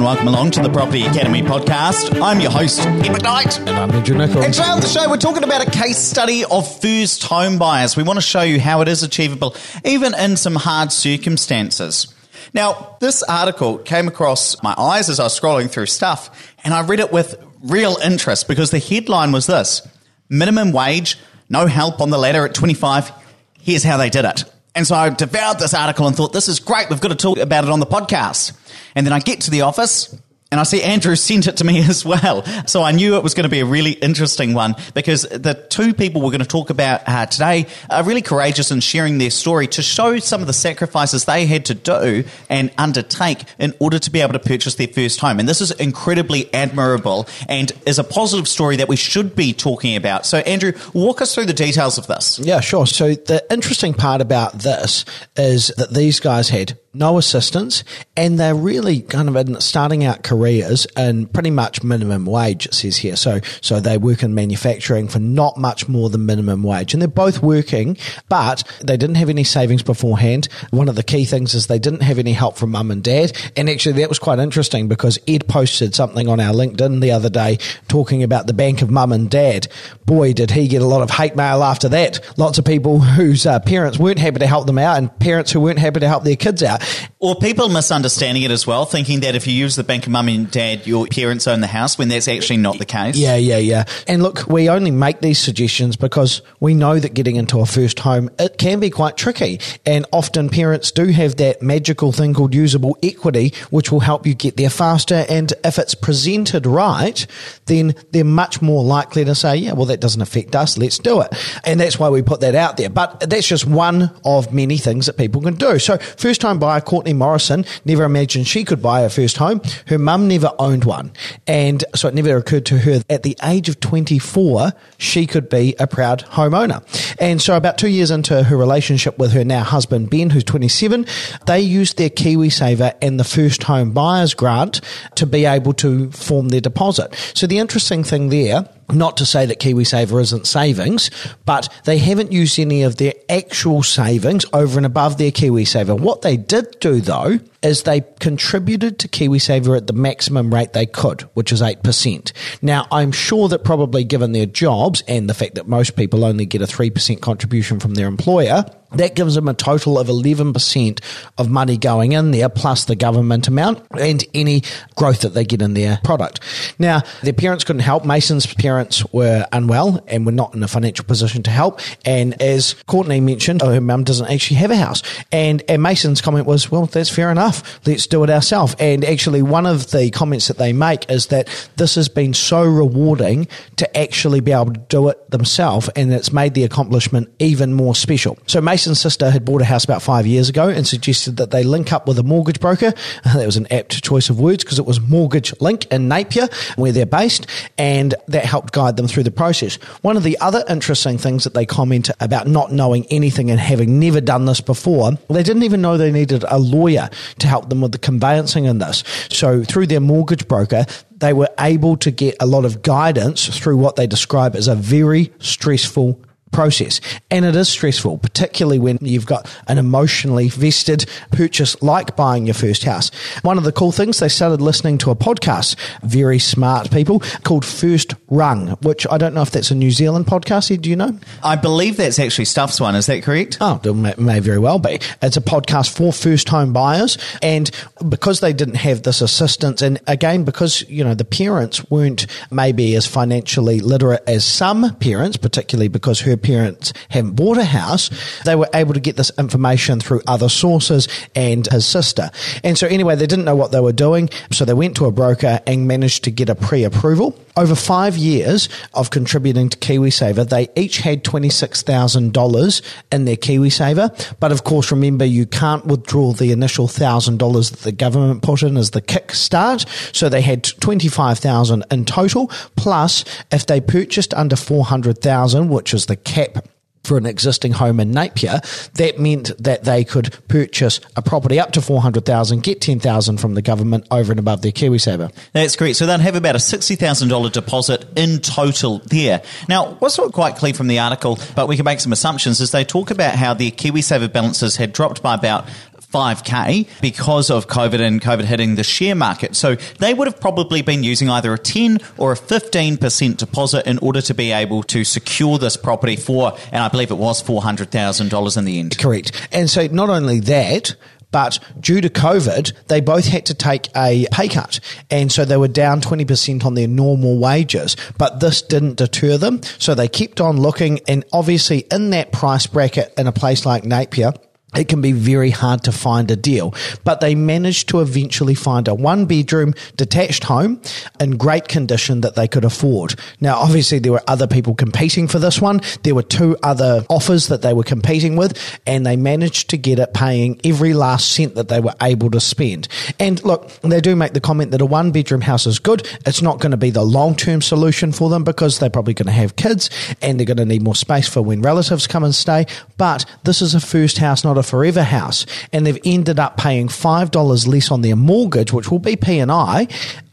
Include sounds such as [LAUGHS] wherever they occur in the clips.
and welcome along to the Property Academy podcast. I'm your host, Ed McKnight. And I'm Andrew Nicholls. And today on the show, we're talking about a case study of first home buyers. We want to show you how it is achievable, even in some hard circumstances. Now, this article came across my eyes as I was scrolling through stuff, and I read it with real interest because the headline was this minimum wage, no help on the ladder at 25. Here's how they did it. And so I devoured this article and thought, this is great. We've got to talk about it on the podcast. And then I get to the office and I see Andrew [LAUGHS] sent it to me as well. So I knew it was going to be a really interesting one because the two people we're going to talk about uh, today are really courageous in sharing their story to show some of the sacrifices they had to do and undertake in order to be able to purchase their first home. And this is incredibly admirable and is a positive story that we should be talking about. So Andrew, walk us through the details of this. Yeah, sure. So the interesting part about this is that these guys had no assistance, and they're really kind of in starting out careers and pretty much minimum wage. It says here, so so they work in manufacturing for not much more than minimum wage, and they're both working, but they didn't have any savings beforehand. One of the key things is they didn't have any help from mum and dad, and actually that was quite interesting because Ed posted something on our LinkedIn the other day talking about the bank of mum and dad. Boy, did he get a lot of hate mail after that. Lots of people whose uh, parents weren't happy to help them out, and parents who weren't happy to help their kids out. Or people misunderstanding it as well, thinking that if you use the bank of mum and dad, your parents own the house when that's actually not the case. Yeah, yeah, yeah. And look, we only make these suggestions because we know that getting into a first home, it can be quite tricky. And often parents do have that magical thing called usable equity, which will help you get there faster. And if it's presented right, then they're much more likely to say, yeah, well, that doesn't affect us. Let's do it. And that's why we put that out there. But that's just one of many things that people can do. So first time buyer Courtney Morrison never imagined she could buy her first home. Her mum never owned one. And so it never occurred to her at the age of 24, she could be a proud homeowner. And so about two years into her relationship with her now husband, Ben, who's 27, they used their KiwiSaver and the first home buyers grant to be able to form their deposit. So the interesting thing there not to say that KiwiSaver isn't savings, but they haven't used any of their actual savings over and above their KiwiSaver. What they did do though is they contributed to KiwiSaver at the maximum rate they could, which is 8%. Now, I'm sure that probably given their jobs and the fact that most people only get a 3% contribution from their employer, that gives them a total of 11% of money going in there, plus the government amount and any growth that they get in their product. Now, their parents couldn't help. Mason's parents were unwell and were not in a financial position to help. And as Courtney mentioned, her mum doesn't actually have a house. And, and Mason's comment was, well, that's fair enough. Let's do it ourselves. And actually, one of the comments that they make is that this has been so rewarding to actually be able to do it themselves. And it's made the accomplishment even more special. So Mason Mason's sister had bought a house about five years ago and suggested that they link up with a mortgage broker. [LAUGHS] That was an apt choice of words because it was Mortgage Link in Napier, where they're based, and that helped guide them through the process. One of the other interesting things that they comment about not knowing anything and having never done this before, they didn't even know they needed a lawyer to help them with the conveyancing in this. So through their mortgage broker, they were able to get a lot of guidance through what they describe as a very stressful process. And it is stressful, particularly when you've got an emotionally vested purchase like buying your first house. One of the cool things, they started listening to a podcast, very smart people, called First Rung, which I don't know if that's a New Zealand podcast. Do you know? I believe that's actually Stuff's one. Is that correct? Oh, it may, may very well be. It's a podcast for first home buyers. And because they didn't have this assistance, and again, because, you know, the parents weren't maybe as financially literate as some parents, particularly because her parents haven't bought a house, they were able to get this information through other sources and his sister. And so anyway, they didn't know what they were doing. So they went to a broker and managed to get a pre-approval. Over five years of contributing to KiwiSaver, they each had $26,000 in their KiwiSaver. But of course, remember, you can't withdraw the initial $1,000 that the government put in as the kickstart. So they had 25,000 in total. Plus, if they purchased under 400,000, which is the cap for an existing home in Napier, that meant that they could purchase a property up to 400,000, get 10,000 from the government over and above their KiwiSaver. That's correct. So they'd have about a $60,000 deposit in total there. Now, what's not quite clear from the article, but we can make some assumptions, is they talk about how their KiwiSaver balances had dropped by about 5k because of COVID and COVID hitting the share market. So they would have probably been using either a 10 or a 15% deposit in order to be able to secure this property for, and I believe it was $400,000 in the end. Correct. And so not only that, but due to COVID, they both had to take a pay cut. And so they were down 20% on their normal wages. But this didn't deter them. So they kept on looking. And obviously, in that price bracket in a place like Napier, it can be very hard to find a deal. But they managed to eventually find a one bedroom detached home in great condition that they could afford. Now, obviously, there were other people competing for this one. There were two other offers that they were competing with, and they managed to get it paying every last cent that they were able to spend. And look, they do make the comment that a one bedroom house is good. It's not going to be the long term solution for them because they're probably going to have kids and they're going to need more space for when relatives come and stay. But this is a first house, not a forever house, and they've ended up paying five dollars less on their mortgage, which will be P and I,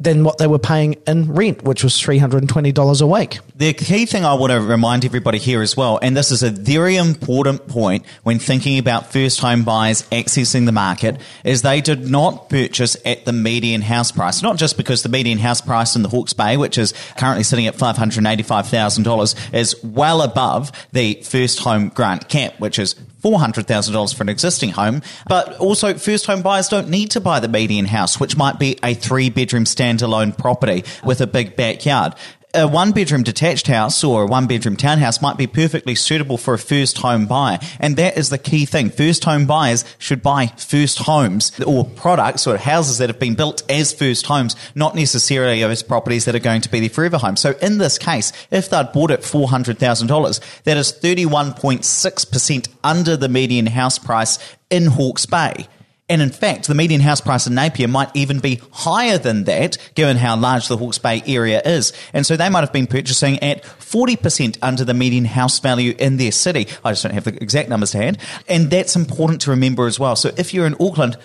than what they were paying in rent, which was three hundred and twenty dollars a week. The key thing I want to remind everybody here as well, and this is a very important point when thinking about first home buyers accessing the market, is they did not purchase at the median house price. Not just because the median house price in the Hawke's Bay, which is currently sitting at $585,000, is well above the first home grant cap, which is $400,000 for an existing home. But also, first home buyers don't need to buy the median house, which might be a three bedroom standalone property with a big backyard a one bedroom detached house or a one bedroom townhouse might be perfectly suitable for a first home buyer. And that is the key thing. First home buyers should buy first homes or products or houses that have been built as first homes, not necessarily as properties that are going to be their forever home. So in this case, if they'd bought it $400,000, that is 31.6% under the median house price in Hawke's Bay. And in fact, the median house price in Napier might even be higher than that, given how large the Hawke's Bay area is. And so they might have been purchasing at 40% under the median house value in their city. I just don't have the exact numbers to hand. And that's important to remember as well. So if you're in Auckland,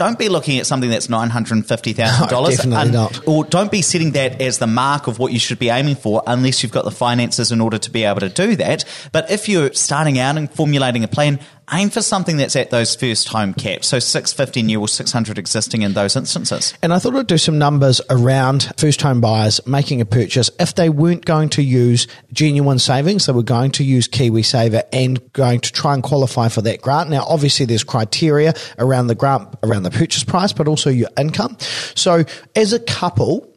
don't be looking at something that's nine hundred and fifty thousand dollars. [LAUGHS] Definitely not. Or don't be setting that as the mark of what you should be aiming for, unless you've got the finances in order to be able to do that. But if you're starting out and formulating a plan, aim for something that's at those first home caps. So 650 new or 600 existing in those instances. And I thought I'd do some numbers around first home buyers making a purchase if they weren't going to use genuine savings, they were going to use KiwiSaver and going to try and qualify for that grant. Now, obviously there's criteria around the grant, around the purchase price, but also your income. So as a couple,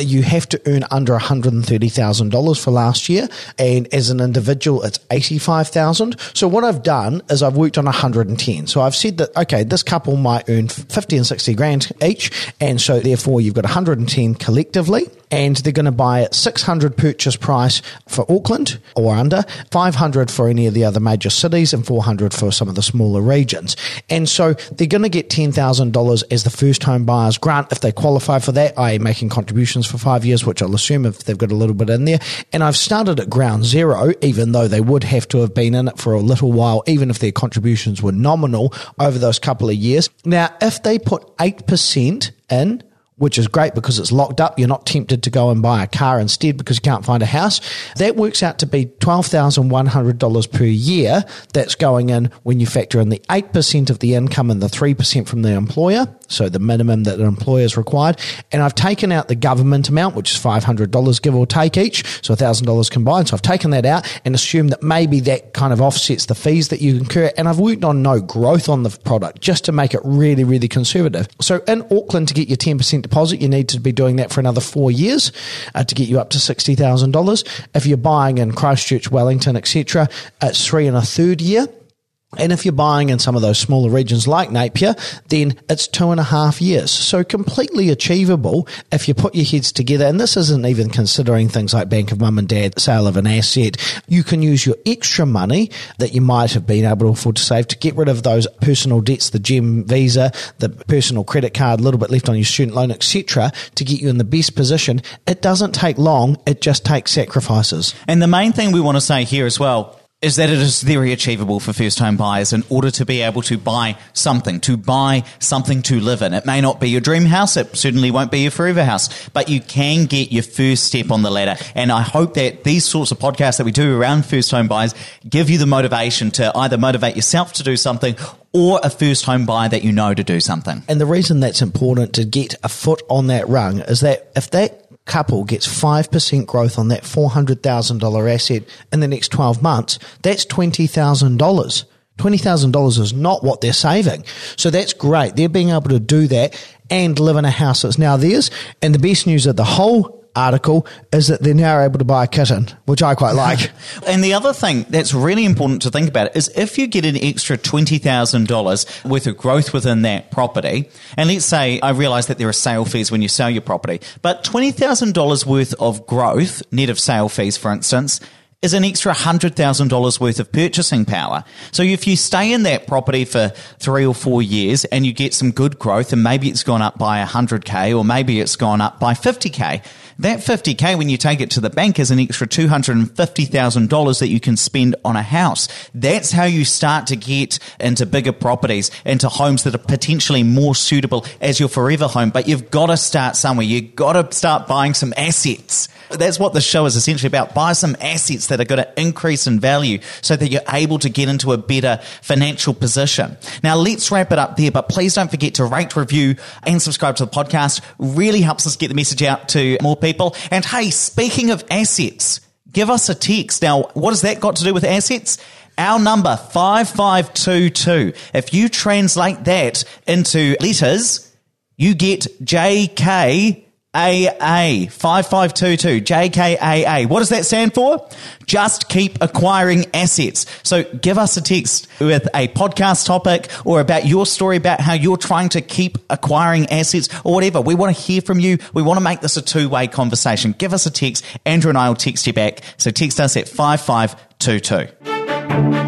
you have to earn under $130,000 for last year. And as an individual, it's 85,000. So what I've done is I've worked on 110. So I've said that, okay, this couple might earn 50 and 60 grand each. And so therefore you've got 110 collectively and they're going to buy at 600 purchase price for Auckland or under, 500 for any of the other major cities and 400 for some of the smaller regions. And so they're going to get $10,000 as the first home buyers grant if they qualify for that, i.e. making contributions for five years, which I'll assume if they've got a little bit in there. And I've started at ground zero, even though they would have to have been in it for a little while, even if their contributions were nominal over those couple of years. Now, if they put 8% in, which is great because it's locked up. You're not tempted to go and buy a car instead because you can't find a house. That works out to be $12,100 per year that's going in when you factor in the 8% of the income and the 3% from the employer. So the minimum that an employer is required. And I've taken out the government amount, which is $500 give or take each. So $1,000 combined. So I've taken that out and assumed that maybe that kind of offsets the fees that you incur. And I've worked on no growth on the product just to make it really, really conservative. So in Auckland to get your 10% deposit, you need to be doing that for another four years uh, to get you up to $60,000. If you're buying in Christchurch, Wellington, etc., it's three and a third year. And if you're buying in some of those smaller regions like Napier, then it's two and a half years. So completely achievable if you put your heads together. And this isn't even considering things like Bank of Mum and Dad, sale of an asset. You can use your extra money that you might have been able to afford to save to get rid of those personal debts, the gem visa, the personal credit card, a little bit left on your student loan, etc., to get you in the best position. It doesn't take long. It just takes sacrifices. And the main thing we want to say here as well is that it is very achievable for first home buyers in order to be able to buy something, to buy something to live in. It may not be your dream house. It certainly won't be your forever house, but you can get your first step on the ladder. And I hope that these sorts of podcasts that we do around first home buyers give you the motivation to either motivate yourself to do something or a first home buyer that you know to do something. And the reason that's important to get a foot on that rung is that if that couple gets 5% growth on that $400,000 asset in the next 12 months, that's $20,000. $20,000 is not what they're saving. So that's great. They're being able to do that and live in a house that's now theirs. And the best news of the whole article is that they're now able to buy a kitten, which I quite like. [LAUGHS] and the other thing that's really important to think about is if you get an extra $20,000 worth of growth within that property, and let's say I realize that there are sale fees when you sell your property, but $20,000 worth of growth, net of sale fees, for instance, is an extra $100,000 worth of purchasing power. So if you stay in that property for three or four years and you get some good growth and maybe it's gone up by 100K or maybe it's gone up by 50K, that 50K, when you take it to the bank, is an extra $250,000 that you can spend on a house. That's how you start to get into bigger properties, into homes that are potentially more suitable as your forever home. But you've got to start somewhere. You've got to start buying some assets. That's what the show is essentially about. Buy some assets that are going to increase in value so that you're able to get into a better financial position. Now, let's wrap it up there, but please don't forget to rate, review, and subscribe to the podcast. Really helps us get the message out to more people. And hey, speaking of assets, give us a text. Now, what has that got to do with assets? Our number 5522. If you translate that into letters, you get JK AA 5522 JKAA. What does that stand for? Just keep acquiring assets. So give us a text with a podcast topic or about your story about how you're trying to keep acquiring assets or whatever. We want to hear from you. We want to make this a two way conversation. Give us a text. Andrew and I will text you back. So text us at 5522.